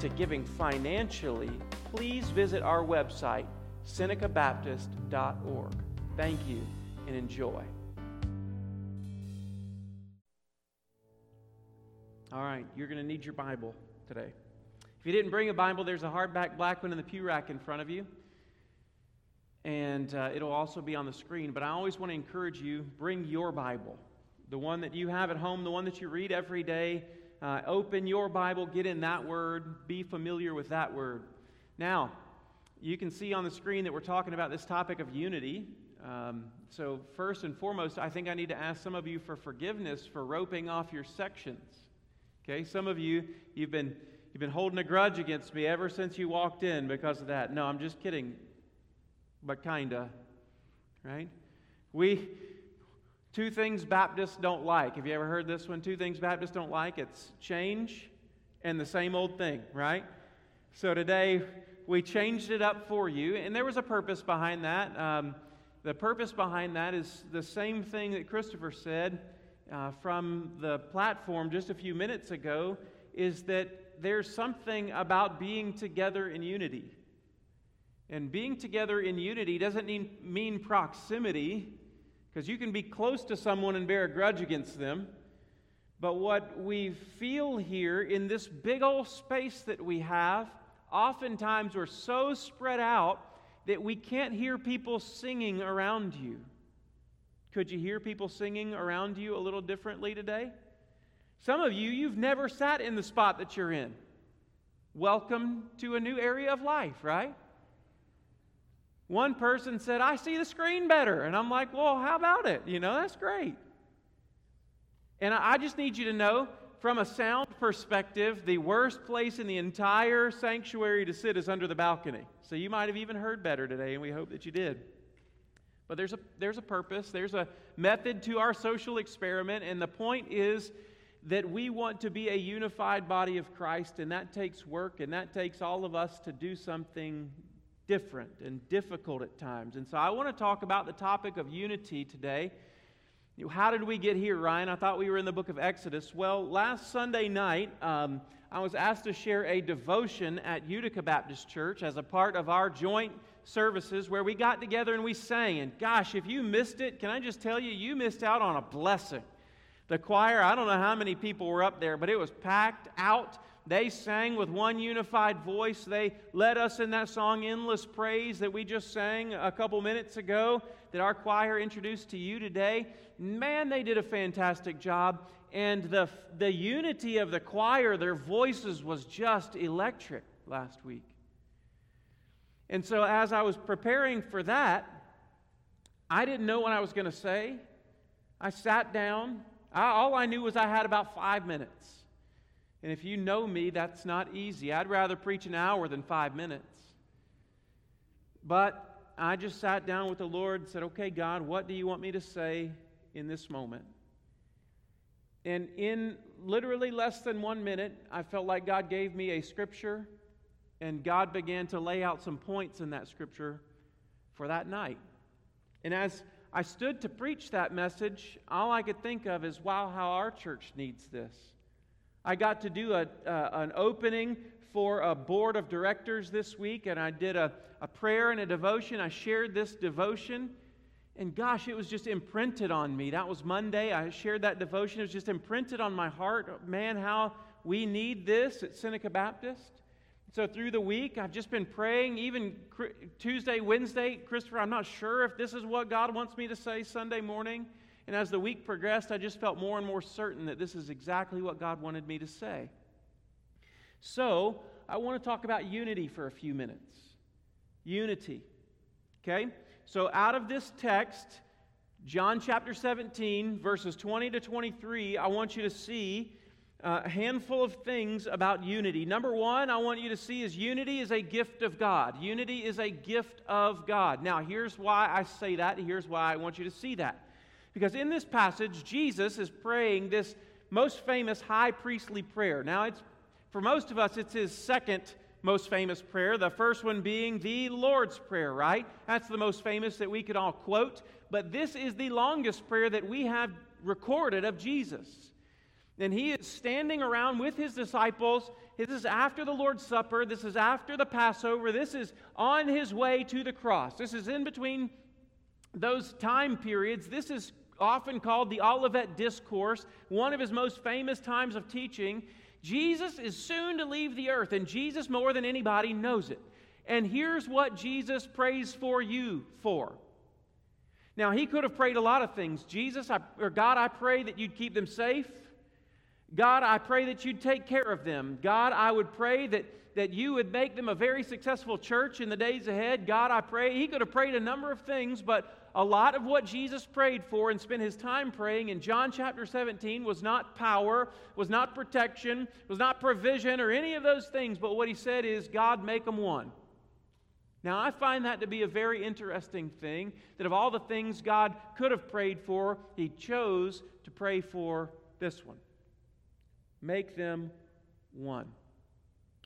to giving financially, please visit our website, senecabaptist.org. Thank you and enjoy. All right, you're going to need your Bible today. If you didn't bring a Bible, there's a hardback black one in the pew rack in front of you. And uh, it'll also be on the screen. But I always want to encourage you bring your Bible the one that you have at home, the one that you read every day. Uh, open your Bible, get in that word, be familiar with that word. Now, you can see on the screen that we're talking about this topic of unity. Um, so, first and foremost, I think I need to ask some of you for forgiveness for roping off your sections. Okay, some of you, you've been, you've been holding a grudge against me ever since you walked in because of that. No, I'm just kidding, but kinda, right? We, Two things Baptists don't like. Have you ever heard this one? Two things Baptists don't like it's change and the same old thing, right? So today we changed it up for you, and there was a purpose behind that. Um, the purpose behind that is the same thing that Christopher said uh, from the platform just a few minutes ago is that there's something about being together in unity. And being together in unity doesn't mean, mean proximity, because you can be close to someone and bear a grudge against them. But what we feel here in this big old space that we have, oftentimes we're so spread out that we can't hear people singing around you. Could you hear people singing around you a little differently today? Some of you, you've never sat in the spot that you're in. Welcome to a new area of life, right? One person said, I see the screen better. And I'm like, well, how about it? You know, that's great. And I just need you to know from a sound perspective, the worst place in the entire sanctuary to sit is under the balcony. So you might have even heard better today, and we hope that you did. But there's a, there's a purpose, there's a method to our social experiment, and the point is that we want to be a unified body of Christ, and that takes work, and that takes all of us to do something different and difficult at times. And so I want to talk about the topic of unity today. How did we get here, Ryan? I thought we were in the book of Exodus. Well, last Sunday night, um, I was asked to share a devotion at Utica Baptist Church as a part of our joint services where we got together and we sang. And gosh, if you missed it, can I just tell you, you missed out on a blessing. The choir, I don't know how many people were up there, but it was packed out. They sang with one unified voice. They led us in that song, Endless Praise, that we just sang a couple minutes ago, that our choir introduced to you today. Man, they did a fantastic job. And the, the unity of the choir, their voices was just electric last week. And so, as I was preparing for that, I didn't know what I was going to say. I sat down. I, all I knew was I had about five minutes. And if you know me, that's not easy. I'd rather preach an hour than five minutes. But I just sat down with the Lord and said, Okay, God, what do you want me to say in this moment? And in literally less than one minute, I felt like God gave me a scripture, and God began to lay out some points in that scripture for that night. And as I stood to preach that message, all I could think of is, wow, how our church needs this. I got to do a, uh, an opening for a board of directors this week, and I did a, a prayer and a devotion. I shared this devotion, and gosh, it was just imprinted on me. That was Monday. I shared that devotion. It was just imprinted on my heart. Man, how we need this at Seneca Baptist. So, through the week, I've just been praying, even Tuesday, Wednesday. Christopher, I'm not sure if this is what God wants me to say Sunday morning. And as the week progressed, I just felt more and more certain that this is exactly what God wanted me to say. So, I want to talk about unity for a few minutes. Unity. Okay? So, out of this text, John chapter 17, verses 20 to 23, I want you to see uh, a handful of things about unity. Number one, I want you to see is unity is a gift of God. Unity is a gift of God. Now, here's why I say that. Here's why I want you to see that. Because in this passage, Jesus is praying this most famous high priestly prayer. Now, it's for most of us, it's his second most famous prayer, the first one being the Lord's Prayer, right? That's the most famous that we could all quote. But this is the longest prayer that we have recorded of Jesus. And he is standing around with his disciples. This is after the Lord's Supper. This is after the Passover. This is on his way to the cross. This is in between those time periods. This is often called the Olivet Discourse, one of his most famous times of teaching. Jesus is soon to leave the earth, and Jesus, more than anybody, knows it. And here's what Jesus prays for you for. Now, he could have prayed a lot of things. Jesus, I, or God, I pray that you'd keep them safe. God, I pray that you'd take care of them. God, I would pray that, that you would make them a very successful church in the days ahead. God, I pray. He could have prayed a number of things, but a lot of what Jesus prayed for and spent his time praying in John chapter 17 was not power, was not protection, was not provision or any of those things, but what he said is, God, make them one. Now, I find that to be a very interesting thing that of all the things God could have prayed for, he chose to pray for this one. Make them one.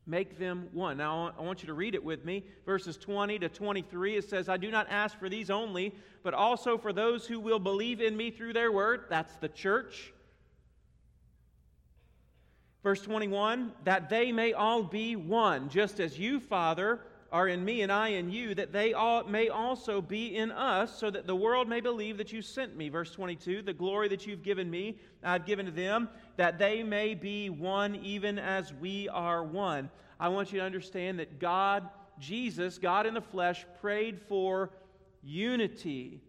Make them one. Now, I want you to read it with me. Verses 20 to 23, it says, I do not ask for these only, but also for those who will believe in me through their word. That's the church. Verse 21, that they may all be one, just as you, Father, are in me and I in you, that they all may also be in us, so that the world may believe that you sent me. Verse 22 The glory that you've given me, I've given to them, that they may be one even as we are one. I want you to understand that God, Jesus, God in the flesh, prayed for unity.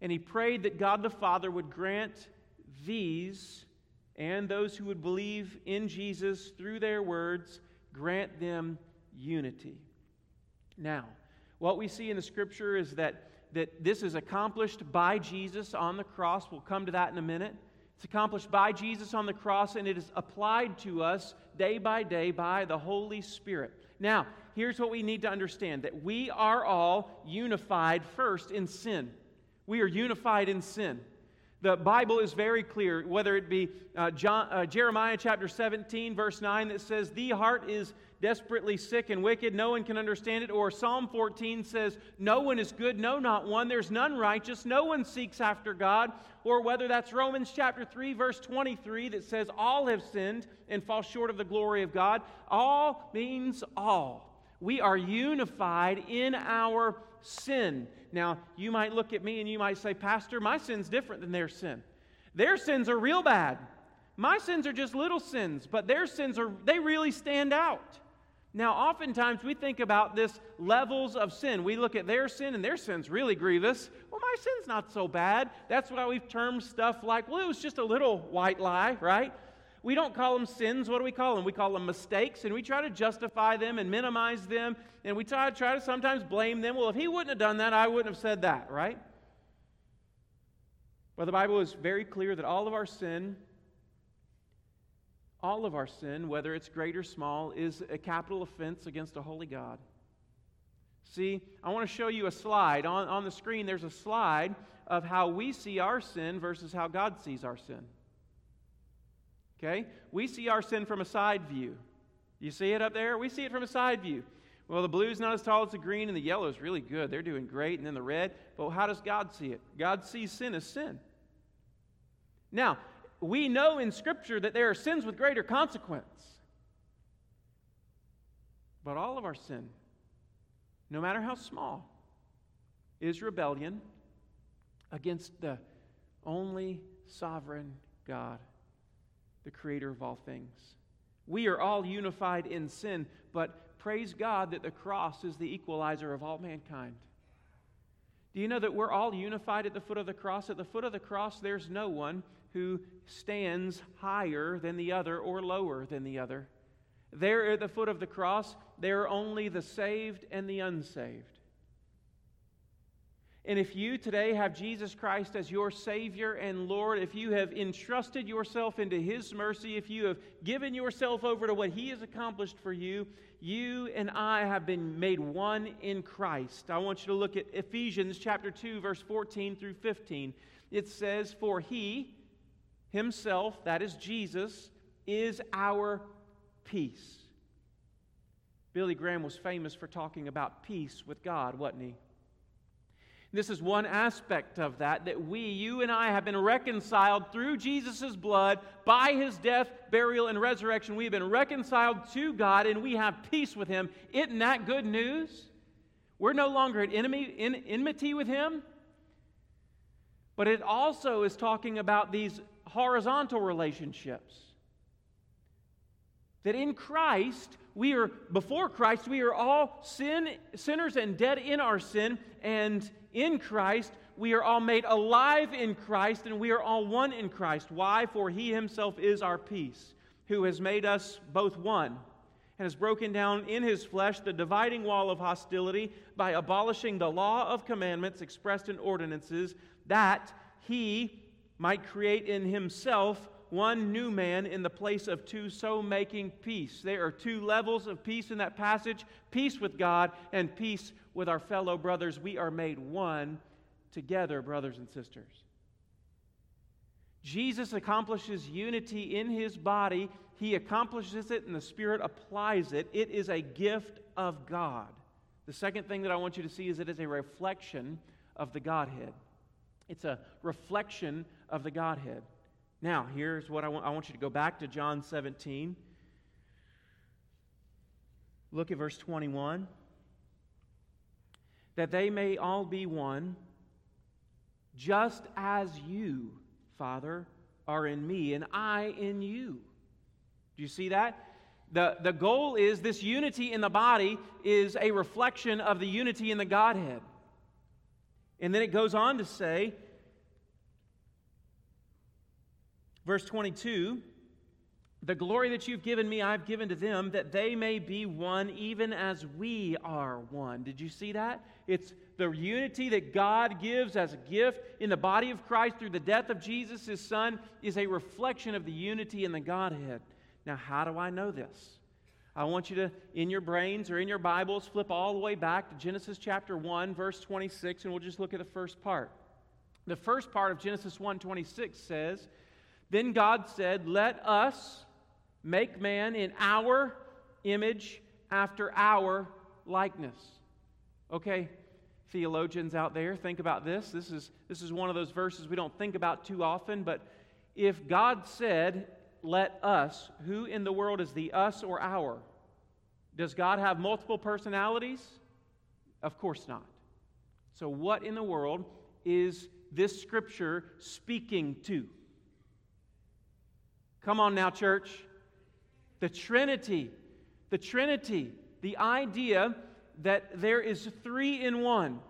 And he prayed that God the Father would grant these and those who would believe in Jesus through their words, grant them unity. Now, what we see in the scripture is that, that this is accomplished by Jesus on the cross. We'll come to that in a minute. It's accomplished by Jesus on the cross, and it is applied to us day by day by the Holy Spirit. Now, here's what we need to understand that we are all unified first in sin. We are unified in sin. The Bible is very clear, whether it be uh, John, uh, Jeremiah chapter 17, verse 9, that says, The heart is desperately sick and wicked, no one can understand it. Or Psalm 14 says, No one is good, no, not one. There's none righteous, no one seeks after God. Or whether that's Romans chapter 3, verse 23, that says, All have sinned and fall short of the glory of God. All means all. We are unified in our sin. Now, you might look at me and you might say, Pastor, my sin's different than their sin. Their sins are real bad. My sins are just little sins, but their sins are, they really stand out. Now, oftentimes we think about this levels of sin. We look at their sin, and their sin's really grievous. Well, my sin's not so bad. That's why we've termed stuff like, well, it was just a little white lie, right? We don't call them sins. What do we call them? We call them mistakes, and we try to justify them and minimize them, and we try, try to sometimes blame them. Well, if he wouldn't have done that, I wouldn't have said that, right? But the Bible is very clear that all of our sin all of our sin, whether it's great or small, is a capital offense against a holy God. See, I want to show you a slide. On, on the screen, there's a slide of how we see our sin versus how God sees our sin. Okay? We see our sin from a side view. You see it up there? We see it from a side view. Well, the blue's not as tall as the green, and the yellow is really good. They're doing great. And then the red. But how does God see it? God sees sin as sin. Now, we know in Scripture that there are sins with greater consequence. But all of our sin, no matter how small, is rebellion against the only sovereign God, the creator of all things. We are all unified in sin, but praise God that the cross is the equalizer of all mankind. Do you know that we're all unified at the foot of the cross? At the foot of the cross, there's no one who stands higher than the other or lower than the other. There at the foot of the cross, there are only the saved and the unsaved. And if you today have Jesus Christ as your Savior and Lord, if you have entrusted yourself into His mercy, if you have given yourself over to what He has accomplished for you, you and I have been made one in Christ. I want you to look at Ephesians chapter 2, verse 14 through 15. It says, For He Himself, that is Jesus, is our peace. Billy Graham was famous for talking about peace with God, wasn't he? This is one aspect of that, that we, you and I, have been reconciled through Jesus' blood by his death, burial, and resurrection. We've been reconciled to God and we have peace with him. Isn't that good news? We're no longer at enemy, in, enmity with him. But it also is talking about these horizontal relationships. That in Christ, we are, before Christ, we are all sin, sinners and dead in our sin, and in Christ, we are all made alive in Christ, and we are all one in Christ. Why? For he himself is our peace, who has made us both one, and has broken down in his flesh the dividing wall of hostility by abolishing the law of commandments expressed in ordinances, that he might create in himself one new man in the place of two, so making peace. There are two levels of peace in that passage peace with God and peace with our fellow brothers. We are made one together, brothers and sisters. Jesus accomplishes unity in his body. He accomplishes it, and the Spirit applies it. It is a gift of God. The second thing that I want you to see is it is a reflection of the Godhead. It's a reflection of the Godhead. Now, here's what I want I want you to go back to John 17. Look at verse 21. That they may all be one, just as you, Father, are in me and I in you. Do you see that? The, the goal is this unity in the body is a reflection of the unity in the Godhead. And then it goes on to say Verse 22 The glory that you've given me, I've given to them, that they may be one, even as we are one. Did you see that? It's the unity that God gives as a gift in the body of Christ through the death of Jesus, his Son, is a reflection of the unity in the Godhead. Now, how do I know this? I want you to, in your brains or in your Bibles, flip all the way back to Genesis chapter 1, verse 26, and we'll just look at the first part. The first part of Genesis 1 26 says, then God said, Let us make man in our image after our likeness. Okay, theologians out there, think about this. This is, this is one of those verses we don't think about too often, but if God said, Let us, who in the world is the us or our? Does God have multiple personalities? Of course not. So, what in the world is this scripture speaking to? Come on now, church. The Trinity. The Trinity. The idea that there is three in one.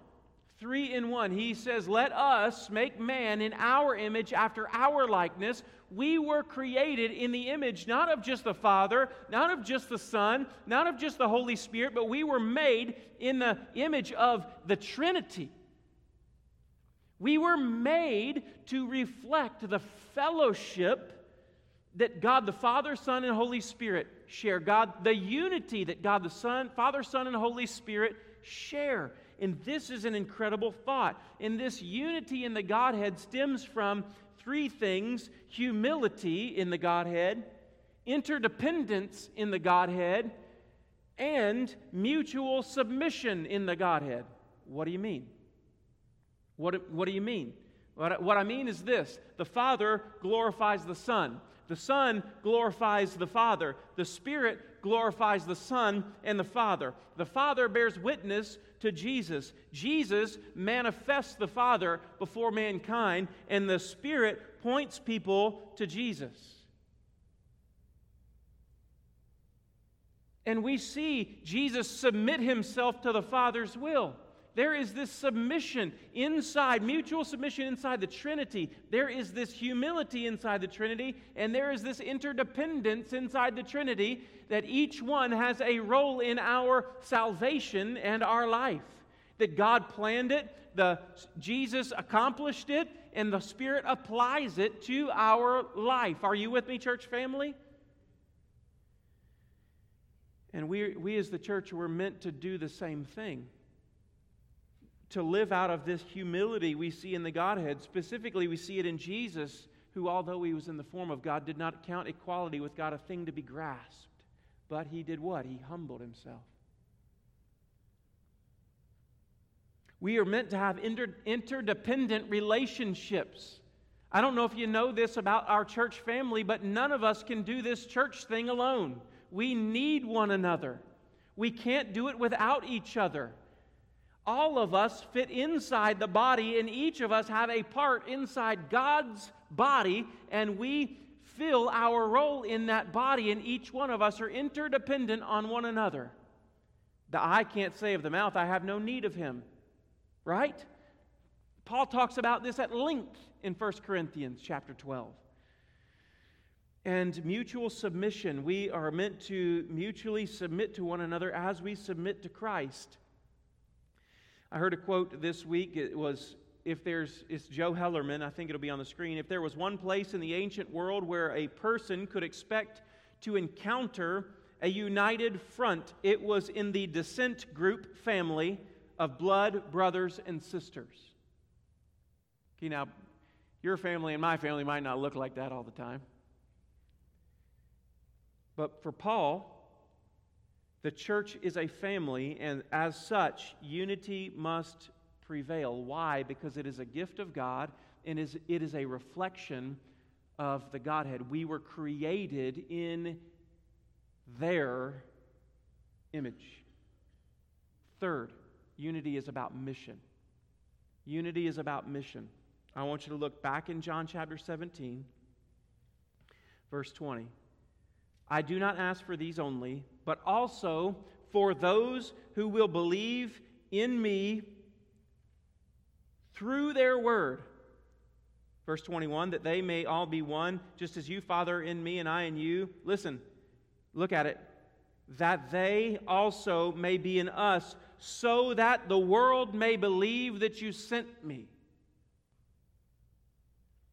Three in one. He says, Let us make man in our image after our likeness. We were created in the image not of just the Father, not of just the Son, not of just the Holy Spirit, but we were made in the image of the Trinity. We were made to reflect the fellowship that God the Father, Son, and Holy Spirit share. God, the unity that God the Son, Father, Son, and Holy Spirit share. And this is an incredible thought. And this unity in the Godhead stems from three things humility in the Godhead, interdependence in the Godhead, and mutual submission in the Godhead. What do you mean? What, what do you mean? What, I mean is this the Father glorifies the Son. The Son glorifies the Father. The Spirit glorifies the Son and the Father. The Father bears witness to Jesus. Jesus manifests the Father before mankind, and the Spirit points people to Jesus. And we see Jesus submit himself to the Father's will there is this submission inside, mutual submission inside the Trinity. There is this humility inside the Trinity, and there is this interdependence inside the Trinity that each one has a role in our salvation and our life. That God planned it, the Jesus accomplished it, and the Spirit applies it to our life. Are you with me, church family? And we, we as the church were meant to do the same thing. To live out of this humility we see in the Godhead. Specifically, we see it in Jesus, who, although he was in the form of God, did not count equality with God a thing to be grasped. But he did what? He humbled himself. We are meant to have inter- interdependent relationships. I don't know if you know this about our church family, but none of us can do this church thing alone. We need one another. We can't do it without each other. All of us fit inside the body, and each of us have a part inside God's body, and we fill our role in that body, and each one of us are interdependent on one another. The eye can't say of the mouth, I have no need of him. Right? Paul talks about this at length in 1 Corinthians chapter 12 and mutual submission. We are meant to mutually submit to one another as we submit to Christ. I heard a quote this week. It was if there's, it's Joe Hellerman, I think it'll be on the screen. If there was one place in the ancient world where a person could expect to encounter a united front, it was in the descent group family of blood brothers and sisters. Okay, now, your family and my family might not look like that all the time. But for Paul, the church is a family, and as such, unity must prevail. Why? Because it is a gift of God and is, it is a reflection of the Godhead. We were created in their image. Third, unity is about mission. Unity is about mission. I want you to look back in John chapter 17, verse 20. I do not ask for these only, but also for those who will believe in me through their word. Verse 21 that they may all be one, just as you, Father, in me and I in you. Listen, look at it. That they also may be in us, so that the world may believe that you sent me.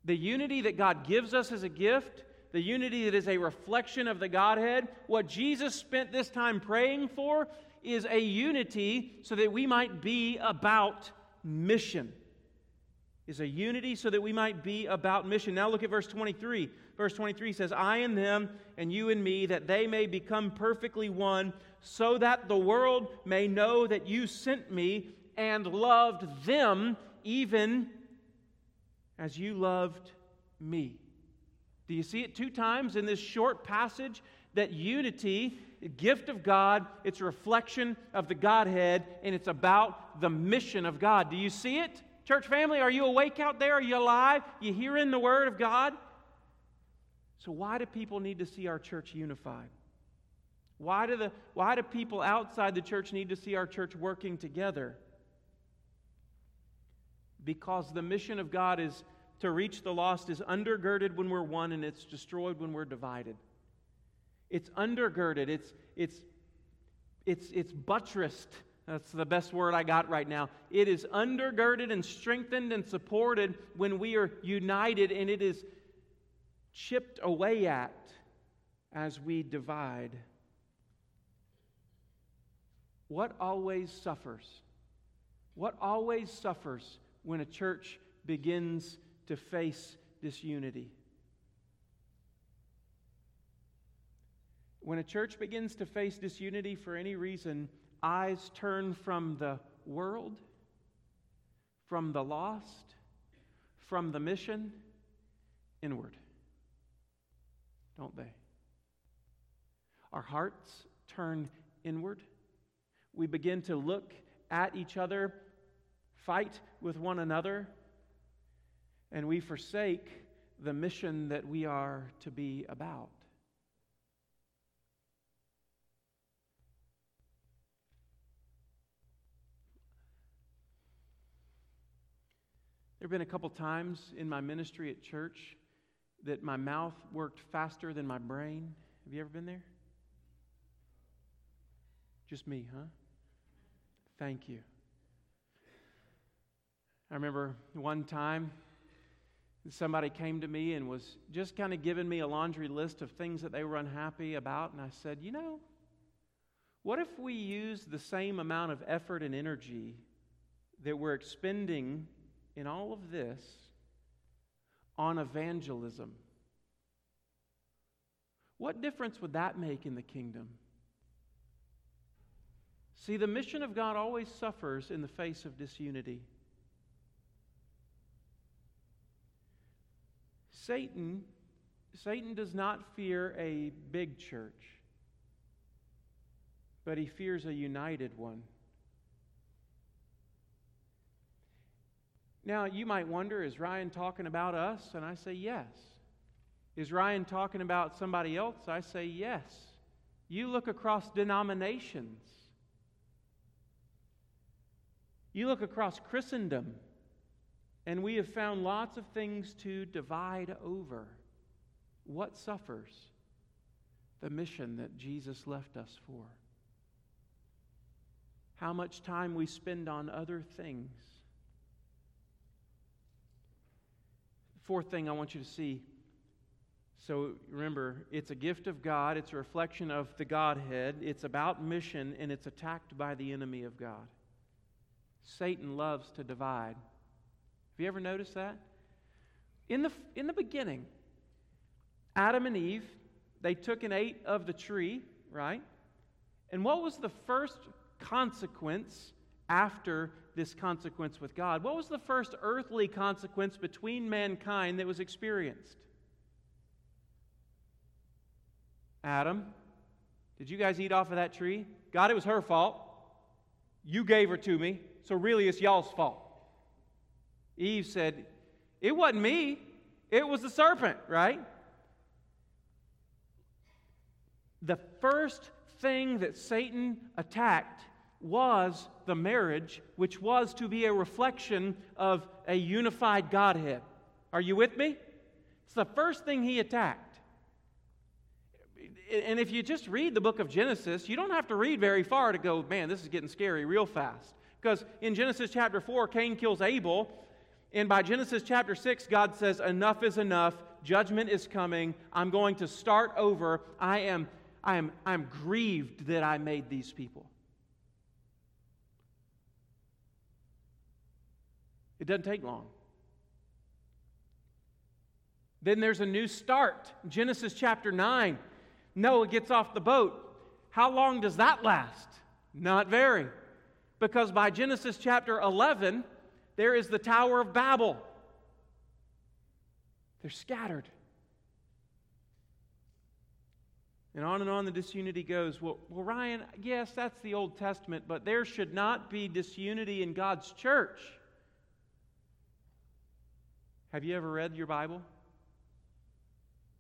The unity that God gives us as a gift the unity that is a reflection of the Godhead, what Jesus spent this time praying for is a unity so that we might be about mission. Is a unity so that we might be about mission. Now look at verse 23. Verse 23 says, I and them, and you and me, that they may become perfectly one, so that the world may know that you sent me and loved them even as you loved me. Do you see it two times in this short passage? That unity, gift of God, it's a reflection of the Godhead, and it's about the mission of God. Do you see it? Church family, are you awake out there? Are you alive? You hearing the word of God? So, why do people need to see our church unified? Why do, the, why do people outside the church need to see our church working together? Because the mission of God is to reach the lost is undergirded when we're one and it's destroyed when we're divided. It's undergirded, it's, it's, it's, it's buttressed. That's the best word I got right now. It is undergirded and strengthened and supported when we are united, and it is chipped away at as we divide. What always suffers? What always suffers when a church begins to face disunity. When a church begins to face disunity for any reason, eyes turn from the world, from the lost, from the mission, inward. Don't they? Our hearts turn inward. We begin to look at each other, fight with one another, and we forsake the mission that we are to be about. There have been a couple times in my ministry at church that my mouth worked faster than my brain. Have you ever been there? Just me, huh? Thank you. I remember one time somebody came to me and was just kind of giving me a laundry list of things that they were unhappy about. And I said, You know, what if we use the same amount of effort and energy that we're expending in all of this on evangelism? What difference would that make in the kingdom? See, the mission of God always suffers in the face of disunity. Satan, Satan does not fear a big church, but he fears a united one. Now, you might wonder is Ryan talking about us? And I say yes. Is Ryan talking about somebody else? I say yes. You look across denominations, you look across Christendom. And we have found lots of things to divide over. What suffers? The mission that Jesus left us for. How much time we spend on other things. Fourth thing I want you to see. So remember, it's a gift of God, it's a reflection of the Godhead, it's about mission, and it's attacked by the enemy of God. Satan loves to divide. Have you ever noticed that? In the, in the beginning, Adam and Eve, they took and ate of the tree, right? And what was the first consequence after this consequence with God? What was the first earthly consequence between mankind that was experienced? Adam, did you guys eat off of that tree? God, it was her fault. You gave her to me, so really it's y'all's fault. Eve said, It wasn't me, it was the serpent, right? The first thing that Satan attacked was the marriage, which was to be a reflection of a unified Godhead. Are you with me? It's the first thing he attacked. And if you just read the book of Genesis, you don't have to read very far to go, man, this is getting scary real fast. Because in Genesis chapter 4, Cain kills Abel, and by Genesis chapter 6, God says, Enough is enough. Judgment is coming. I'm going to start over. I am, I am, I am grieved that I made these people. It doesn't take long. Then there's a new start. Genesis chapter 9. Noah gets off the boat. How long does that last? Not very. Because by Genesis chapter 11, there is the Tower of Babel. They're scattered. And on and on the disunity goes. Well, well, Ryan, yes, that's the Old Testament, but there should not be disunity in God's church. Have you ever read your Bible?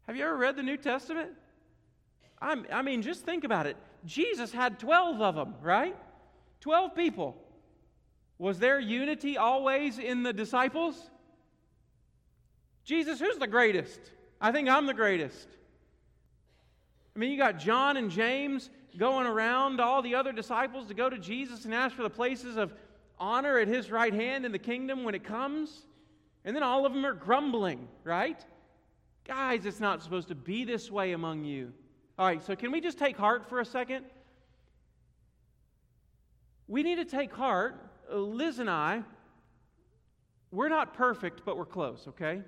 Have you ever read the New Testament? I'm, i mean, just think about it. Jesus had 12 of them, right? 12 people. Was there unity always in the disciples? Jesus, who's the greatest? I think I'm the greatest. I mean, you got John and James going around all the other disciples to go to Jesus and ask for the places of honor at his right hand in the kingdom when it comes. And then all of them are grumbling, right? Guys, it's not supposed to be this way among you. All right, so can we just take heart for a second? We need to take heart Liz and I, we're not perfect, but we're close, okay?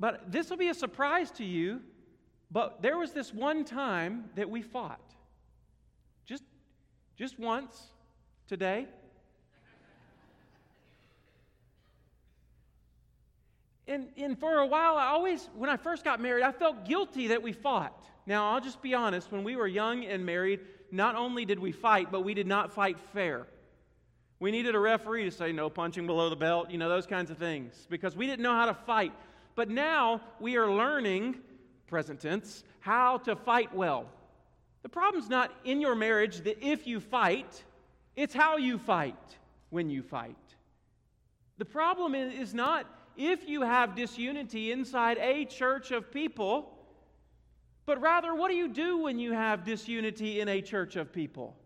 But this will be a surprise to you, but there was this one time that we fought. Just, just once today. And, and for a while, I always, when I first got married, I felt guilty that we fought. Now, I'll just be honest, when we were young and married, not only did we fight, but we did not fight fair. We needed a referee to say no punching below the belt, you know, those kinds of things, because we didn't know how to fight. But now we are learning, present tense, how to fight well. The problem's not in your marriage that if you fight, it's how you fight when you fight. The problem is not if you have disunity inside a church of people, but rather, what do you do when you have disunity in a church of people?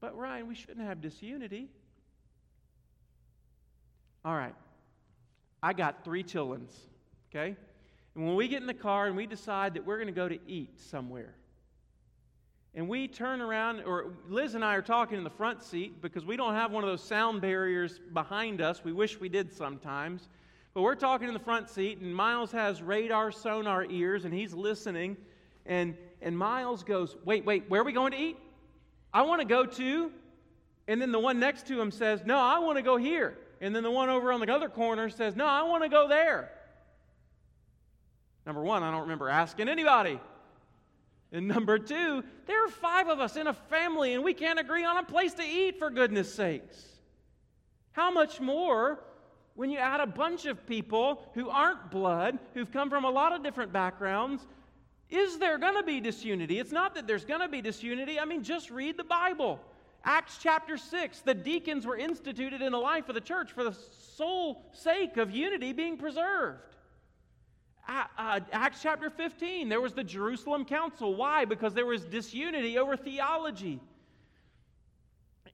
But, Ryan, we shouldn't have disunity. All right. I got three chillins, okay? And when we get in the car and we decide that we're going to go to eat somewhere, and we turn around, or Liz and I are talking in the front seat because we don't have one of those sound barriers behind us. We wish we did sometimes. But we're talking in the front seat, and Miles has radar sonar ears, and he's listening. And, and Miles goes, Wait, wait, where are we going to eat? I want to go to. And then the one next to him says, No, I want to go here. And then the one over on the other corner says, No, I want to go there. Number one, I don't remember asking anybody. And number two, there are five of us in a family and we can't agree on a place to eat, for goodness sakes. How much more when you add a bunch of people who aren't blood, who've come from a lot of different backgrounds? Is there going to be disunity? It's not that there's going to be disunity. I mean, just read the Bible. Acts chapter 6, the deacons were instituted in the life of the church for the sole sake of unity being preserved. Uh, Acts chapter 15, there was the Jerusalem Council. Why? Because there was disunity over theology.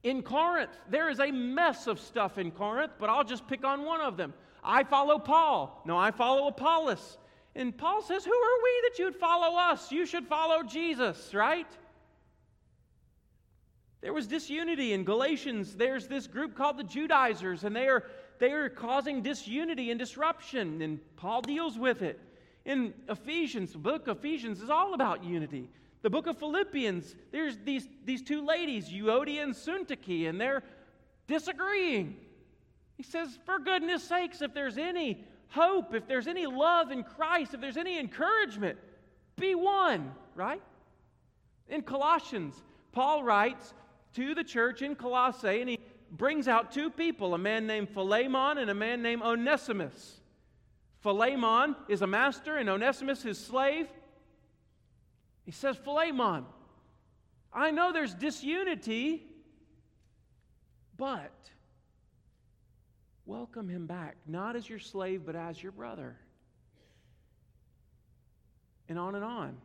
In Corinth, there is a mess of stuff in Corinth, but I'll just pick on one of them. I follow Paul. No, I follow Apollos. And Paul says, Who are we that you'd follow us? You should follow Jesus, right? There was disunity in Galatians. There's this group called the Judaizers, and they are they are causing disunity and disruption, and Paul deals with it. In Ephesians, the book Ephesians is all about unity. The book of Philippians, there's these, these two ladies, Euodia and Syntyche, and they're disagreeing. He says, for goodness sakes, if there's any hope, if there's any love in Christ, if there's any encouragement, be one, right? In Colossians, Paul writes to the church in Colossae, and he brings out two people, a man named Philemon and a man named Onesimus. Philemon is a master and Onesimus his slave. He says, Philemon, I know there's disunity, but welcome him back, not as your slave, but as your brother. And on and on.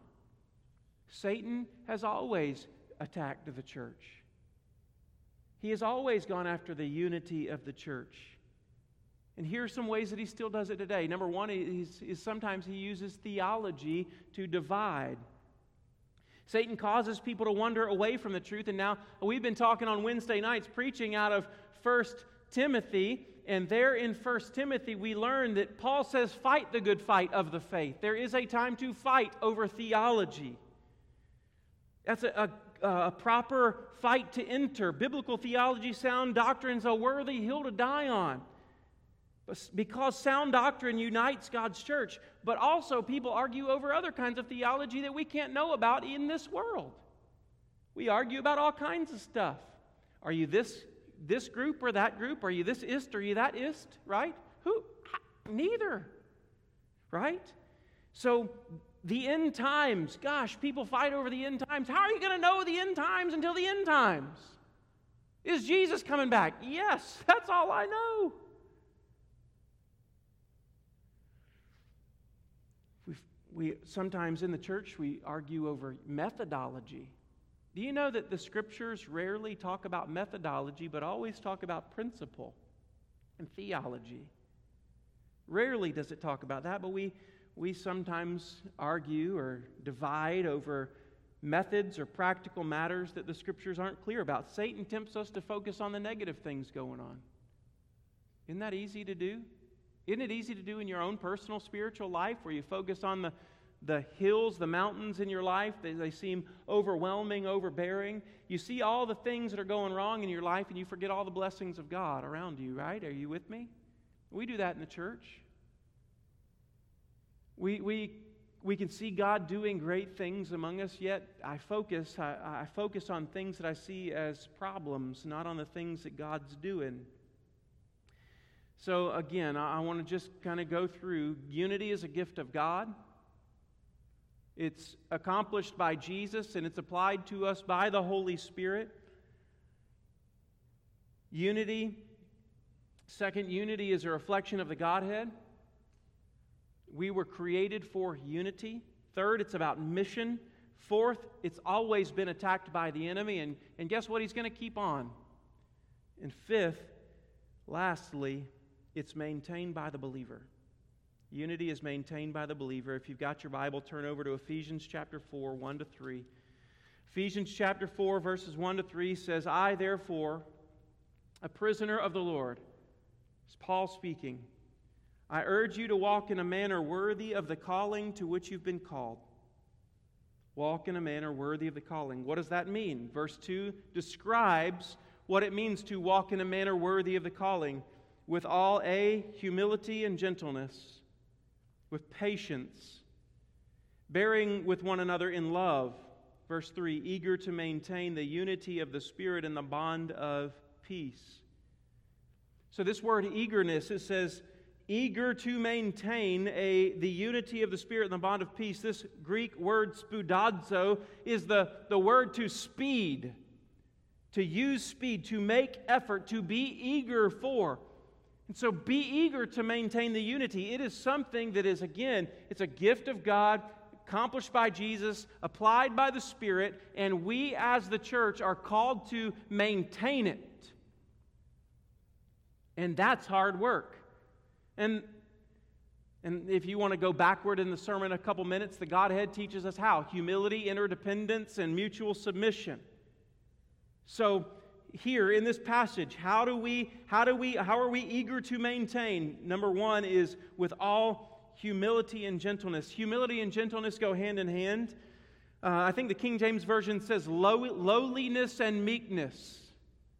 Satan has always attacked the church. He has always gone after the unity of the church. And here are some ways that he still does it today. Number one is, is sometimes he uses theology to divide. Satan causes people to wander away from the truth. And now we've been talking on Wednesday nights, preaching out of First Timothy. And there in First Timothy, we learn that Paul says, Fight the good fight of the faith. There is a time to fight over theology. That's a, a a proper fight to enter. Biblical theology, sound doctrines, a worthy hill to die on. Because sound doctrine unites God's church, but also people argue over other kinds of theology that we can't know about in this world. We argue about all kinds of stuff. Are you this this group or that group? Are you this ist or are you that ist? Right? Who? Neither. Right? So the end times. Gosh, people fight over the end times. How are you going to know the end times until the end times? Is Jesus coming back? Yes, that's all I know. We sometimes in the church we argue over methodology. Do you know that the scriptures rarely talk about methodology, but always talk about principle and theology? Rarely does it talk about that, but we we sometimes argue or divide over methods or practical matters that the scriptures aren't clear about. Satan tempts us to focus on the negative things going on. Isn't that easy to do? Isn't it easy to do in your own personal spiritual life where you focus on the, the hills, the mountains in your life? They, they seem overwhelming, overbearing. You see all the things that are going wrong in your life and you forget all the blessings of God around you, right? Are you with me? We do that in the church. We, we, we can see God doing great things among us, yet I focus, I, I focus on things that I see as problems, not on the things that God's doing. So, again, I, I want to just kind of go through unity is a gift of God. It's accomplished by Jesus and it's applied to us by the Holy Spirit. Unity, second, unity is a reflection of the Godhead. We were created for unity. Third, it's about mission. Fourth, it's always been attacked by the enemy, and, and guess what? He's going to keep on. And fifth, lastly, it's maintained by the believer. Unity is maintained by the believer. If you've got your Bible, turn over to Ephesians chapter 4, 1 to 3. Ephesians chapter 4, verses 1 to 3 says, I, therefore, a prisoner of the Lord, it's Paul speaking, I urge you to walk in a manner worthy of the calling to which you've been called. Walk in a manner worthy of the calling. What does that mean? Verse 2 describes what it means to walk in a manner worthy of the calling with all A, humility and gentleness, with patience, bearing with one another in love. Verse 3 eager to maintain the unity of the Spirit in the bond of peace. So, this word eagerness, it says, eager to maintain a, the unity of the Spirit and the bond of peace. This Greek word spoudazo is the, the word to speed, to use speed, to make effort, to be eager for. And so be eager to maintain the unity. It is something that is, again, it's a gift of God, accomplished by Jesus, applied by the Spirit, and we as the church are called to maintain it. And that's hard work. And, and if you want to go backward in the sermon a couple minutes, the Godhead teaches us how humility, interdependence, and mutual submission. So, here in this passage, how do we, how do we, how are we eager to maintain? Number one is with all humility and gentleness. Humility and gentleness go hand in hand. Uh, I think the King James Version says low, lowliness and meekness.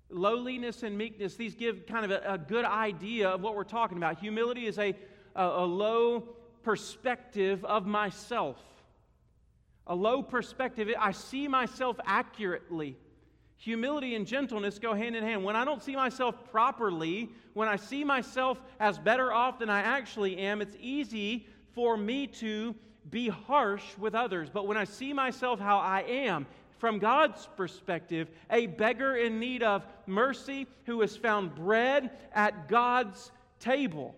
Lowliness and meekness, these give kind of a, a good idea of what we're talking about. Humility is a, a, a low perspective of myself. A low perspective, I see myself accurately. Humility and gentleness go hand in hand. When I don't see myself properly, when I see myself as better off than I actually am, it's easy for me to be harsh with others. But when I see myself how I am, from God's perspective, a beggar in need of mercy who has found bread at God's table.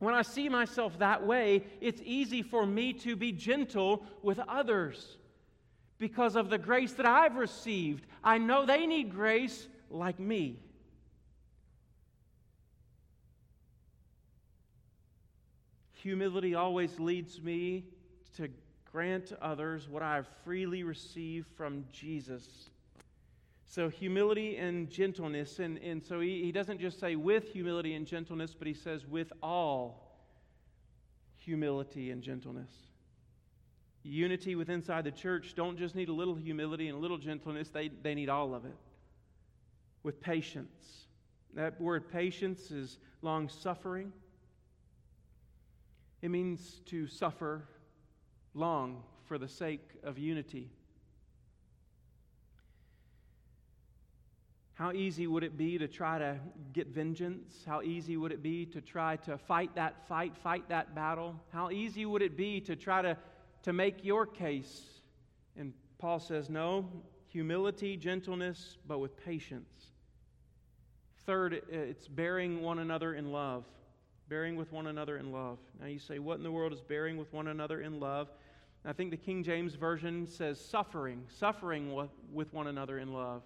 When I see myself that way, it's easy for me to be gentle with others because of the grace that I've received. I know they need grace like me. Humility always leads me to grant others what I have freely received from Jesus. So, humility and gentleness. And, and so he, he doesn't just say with humility and gentleness, but he says with all humility and gentleness. Unity with inside the church don't just need a little humility and a little gentleness, they, they need all of it. With patience. That word patience is long suffering. It means to suffer long for the sake of unity. How easy would it be to try to get vengeance? How easy would it be to try to fight that fight, fight that battle? How easy would it be to try to, to make your case? And Paul says, no, humility, gentleness, but with patience. Third, it's bearing one another in love. Bearing with one another in love. Now you say, what in the world is bearing with one another in love? I think the King James Version says suffering, suffering with one another in love.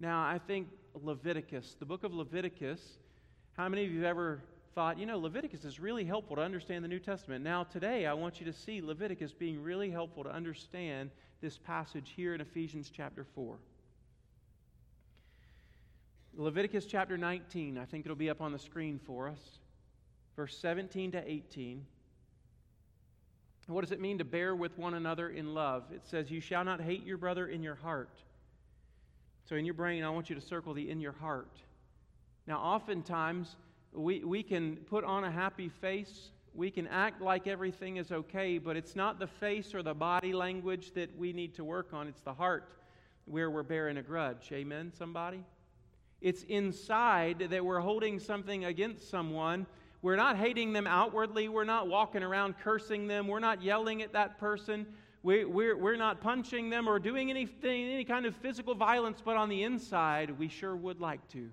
Now, I think Leviticus, the book of Leviticus, how many of you have ever thought, you know, Leviticus is really helpful to understand the New Testament? Now, today, I want you to see Leviticus being really helpful to understand this passage here in Ephesians chapter 4. Leviticus chapter 19, I think it'll be up on the screen for us, verse 17 to 18. What does it mean to bear with one another in love? It says, You shall not hate your brother in your heart. So, in your brain, I want you to circle the in your heart. Now, oftentimes, we, we can put on a happy face. We can act like everything is okay, but it's not the face or the body language that we need to work on. It's the heart where we're bearing a grudge. Amen, somebody? It's inside that we're holding something against someone we're not hating them outwardly. We're not walking around cursing them. We're not yelling at that person. We, we're, we're not punching them or doing anything, any kind of physical violence, but on the inside, we sure would like to.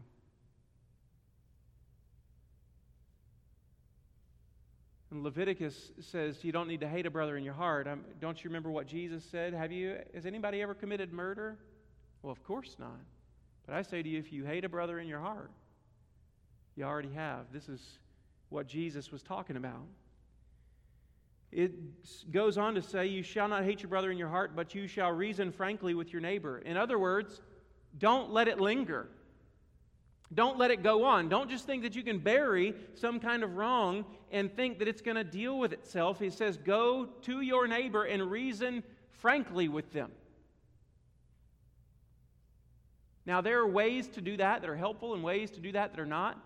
And Leviticus says you don't need to hate a brother in your heart. Um, don't you remember what Jesus said? Have you, has anybody ever committed murder? Well, of course not. But I say to you, if you hate a brother in your heart, you already have. This is what Jesus was talking about. It goes on to say, You shall not hate your brother in your heart, but you shall reason frankly with your neighbor. In other words, don't let it linger. Don't let it go on. Don't just think that you can bury some kind of wrong and think that it's going to deal with itself. He says, Go to your neighbor and reason frankly with them. Now, there are ways to do that that are helpful and ways to do that that are not.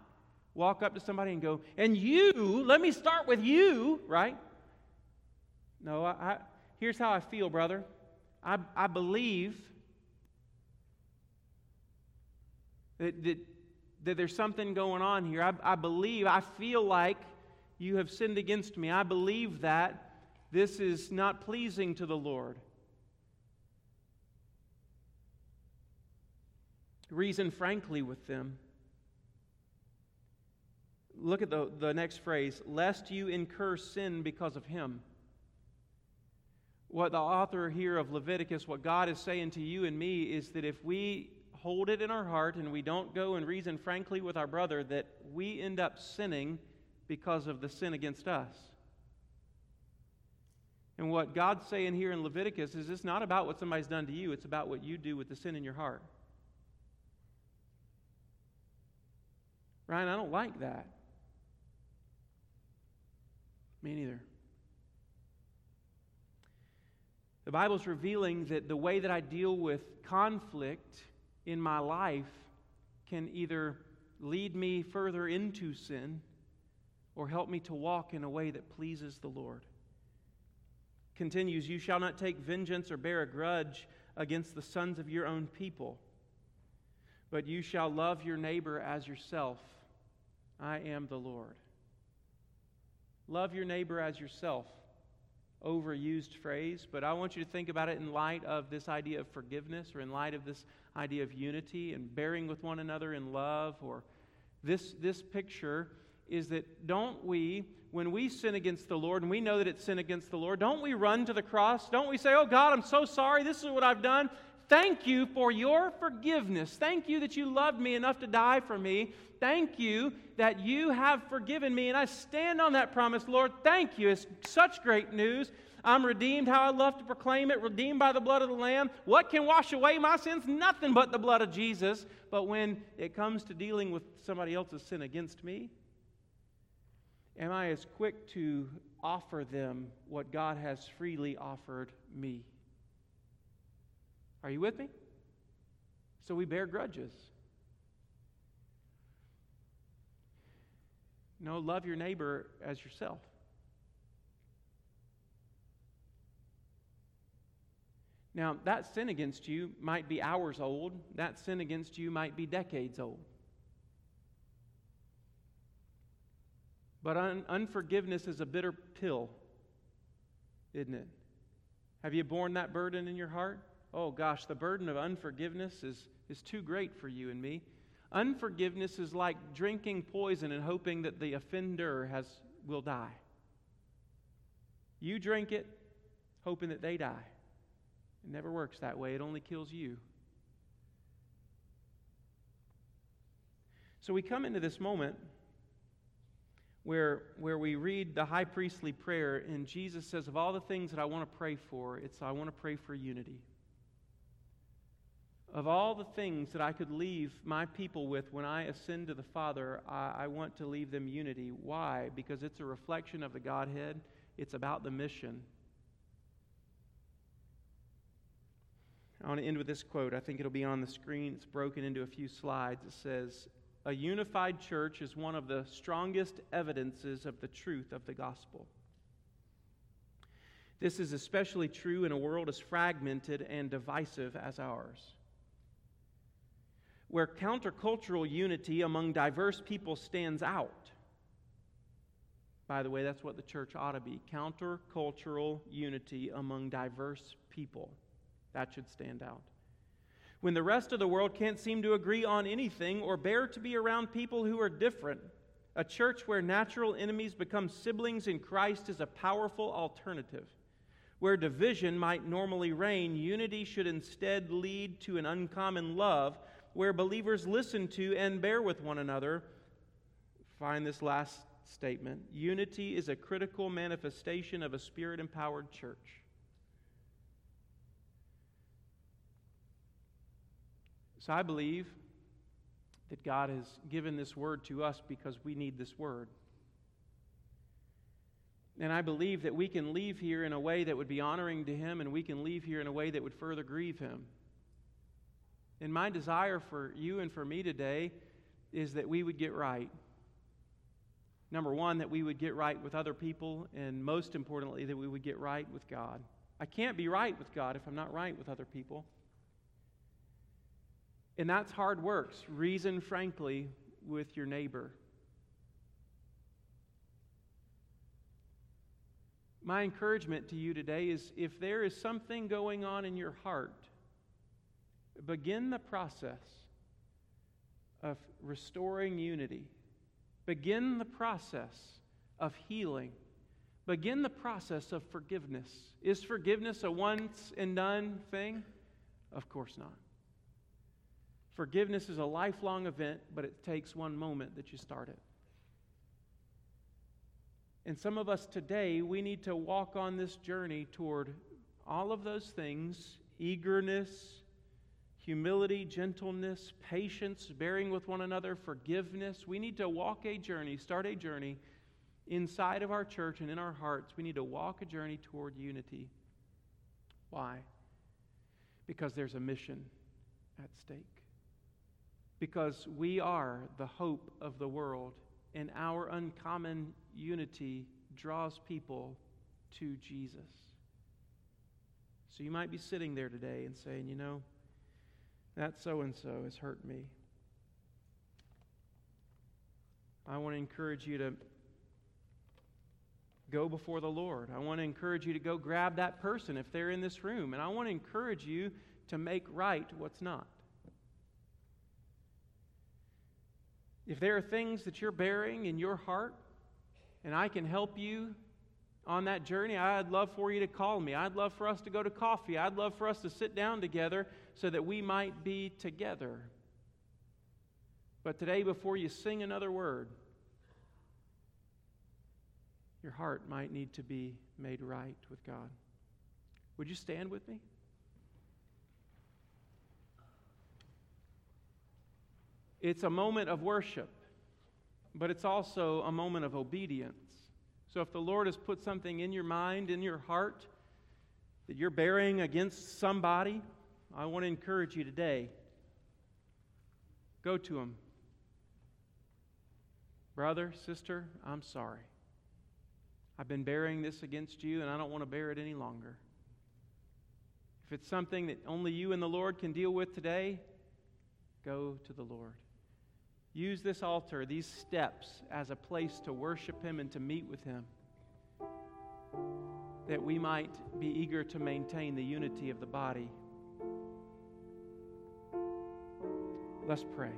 Walk up to somebody and go, And you, let me start with you, right? No, I, I, here's how I feel, brother. I, I believe that, that that there's something going on here. I, I believe, I feel like you have sinned against me. I believe that this is not pleasing to the Lord. Reason frankly with them. Look at the, the next phrase lest you incur sin because of him. What the author here of Leviticus, what God is saying to you and me is that if we hold it in our heart and we don't go and reason frankly with our brother, that we end up sinning because of the sin against us. And what God's saying here in Leviticus is it's not about what somebody's done to you, it's about what you do with the sin in your heart. Ryan, I don't like that. Me neither. The Bible's revealing that the way that I deal with conflict in my life can either lead me further into sin or help me to walk in a way that pleases the Lord. Continues, You shall not take vengeance or bear a grudge against the sons of your own people, but you shall love your neighbor as yourself. I am the Lord. Love your neighbor as yourself overused phrase, but I want you to think about it in light of this idea of forgiveness or in light of this idea of unity and bearing with one another in love or this, this picture is that don't we, when we sin against the Lord and we know that it's sin against the Lord, don't we run to the cross? Don't we say, Oh God, I'm so sorry, this is what I've done. Thank you for your forgiveness. Thank you that you loved me enough to die for me. Thank you that you have forgiven me. And I stand on that promise, Lord. Thank you. It's such great news. I'm redeemed. How I love to proclaim it. Redeemed by the blood of the Lamb. What can wash away my sins? Nothing but the blood of Jesus. But when it comes to dealing with somebody else's sin against me, am I as quick to offer them what God has freely offered me? Are you with me? So we bear grudges. No, love your neighbor as yourself. Now, that sin against you might be hours old, that sin against you might be decades old. But un- unforgiveness is a bitter pill, isn't it? Have you borne that burden in your heart? Oh gosh, the burden of unforgiveness is, is too great for you and me. Unforgiveness is like drinking poison and hoping that the offender has, will die. You drink it, hoping that they die. It never works that way, it only kills you. So we come into this moment where, where we read the high priestly prayer, and Jesus says, Of all the things that I want to pray for, it's I want to pray for unity. Of all the things that I could leave my people with when I ascend to the Father, I, I, want to leave them unity. Why? Because it's a reflection of the Godhead, it's about the mission. I want to end with this quote. I think it'll be on the screen. It's broken into a few slides. It says, A unified church is one of the strongest evidences of the truth of the gospel. This is especially true in a world as fragmented and divisive as ours where countercultural unity among diverse people stands out. By the way, that's what the church ought to be countercultural unity among diverse people. That should stand out. When the rest of the world can't seem to agree on anything or bear to be around people who are different, A church where natural enemies become siblings in Christ is a powerful alternative. Where division might normally reign, unity should instead lead to an uncommon love where believers listen to and bear with one another. Find this last statement unity is a critical manifestation of a spirit empowered church. So I believe that God has given this word to us because we need this word. And I believe that we can leave here in a way that would be honoring to Him, and we can leave here in a way that would further grieve Him. And my desire for you and for me today is that we would get right. Number one, that we would get right with other people, and most importantly, that we would get right with God. I can't be right with God if I'm not right with other people. And that's hard works. Reason frankly with your neighbor. My encouragement to you today is if there is something going on in your heart, begin the process of restoring unity. Begin the process of healing. Begin the process of forgiveness. Is forgiveness a once and done thing? Of course not. Forgiveness is a lifelong event, but it takes one moment that you start it. And some of us today, we need to walk on this journey toward all of those things eagerness, humility, gentleness, patience, bearing with one another, forgiveness. We need to walk a journey, start a journey inside of our church and in our hearts. We need to walk a journey toward unity. Why? Because there's a mission at stake because we are the hope of the world, and our uncommon unity draws people to Jesus. So you might be sitting there today and saying, you know, that so and so has hurt me. I want to encourage you to go before the Lord. I want to encourage you to go grab that person if they're in this room. And I want to encourage you to make right what's not. If there are things that you're bearing in your heart and I can help you on that journey, I'd love for you to call me. I'd love for us to go to coffee. I'd love for us to sit down together so that we might be together. But today, before you sing another word, your heart might need to be made right with God. Would you stand with me? It's a moment of worship, but it's also a moment of obedience. So if the Lord has put something in your mind, in your heart, that you're bearing against somebody, I want to encourage you today. Go to him. Brother, sister, I'm sorry. I've been bearing this against you, and I don't want to bear it any longer. If it's something that only you and the Lord can deal with today, go to the Lord. Use this altar, these steps, as a place to worship Him and to meet with Him, that we might be eager to maintain the unity of the body. Let's pray.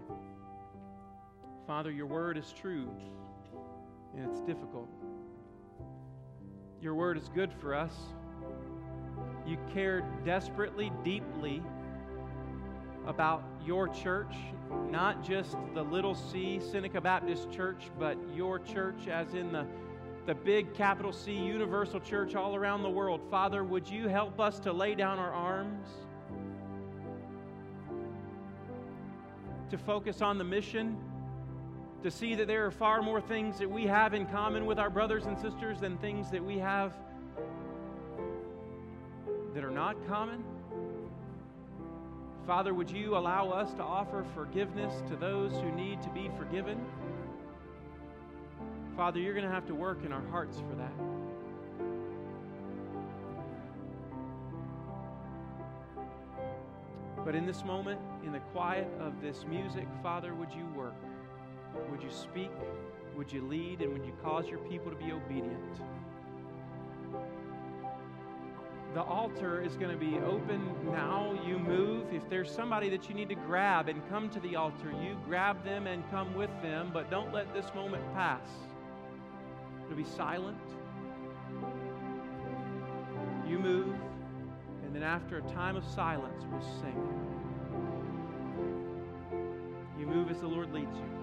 Father, your word is true, and it's difficult. Your word is good for us. You care desperately, deeply about your church, not just the Little C Seneca Baptist Church, but your church, as in the, the big capital C universal church all around the world. Father, would you help us to lay down our arms, to focus on the mission, to see that there are far more things that we have in common with our brothers and sisters than things that we have that are not common? Father, would you allow us to offer forgiveness to those who need to be forgiven? Father, you're going to have to work in our hearts for that. But in this moment, in the quiet of this music, Father, would you work? Would you speak? Would you lead? And would you cause your people to be obedient? The altar is going to be open now. You move. If there's somebody that you need to grab and come to the altar, you grab them and come with them, but don't let this moment pass. It'll be silent. You move, and then after a time of silence, we'll sing. You move as the Lord leads you.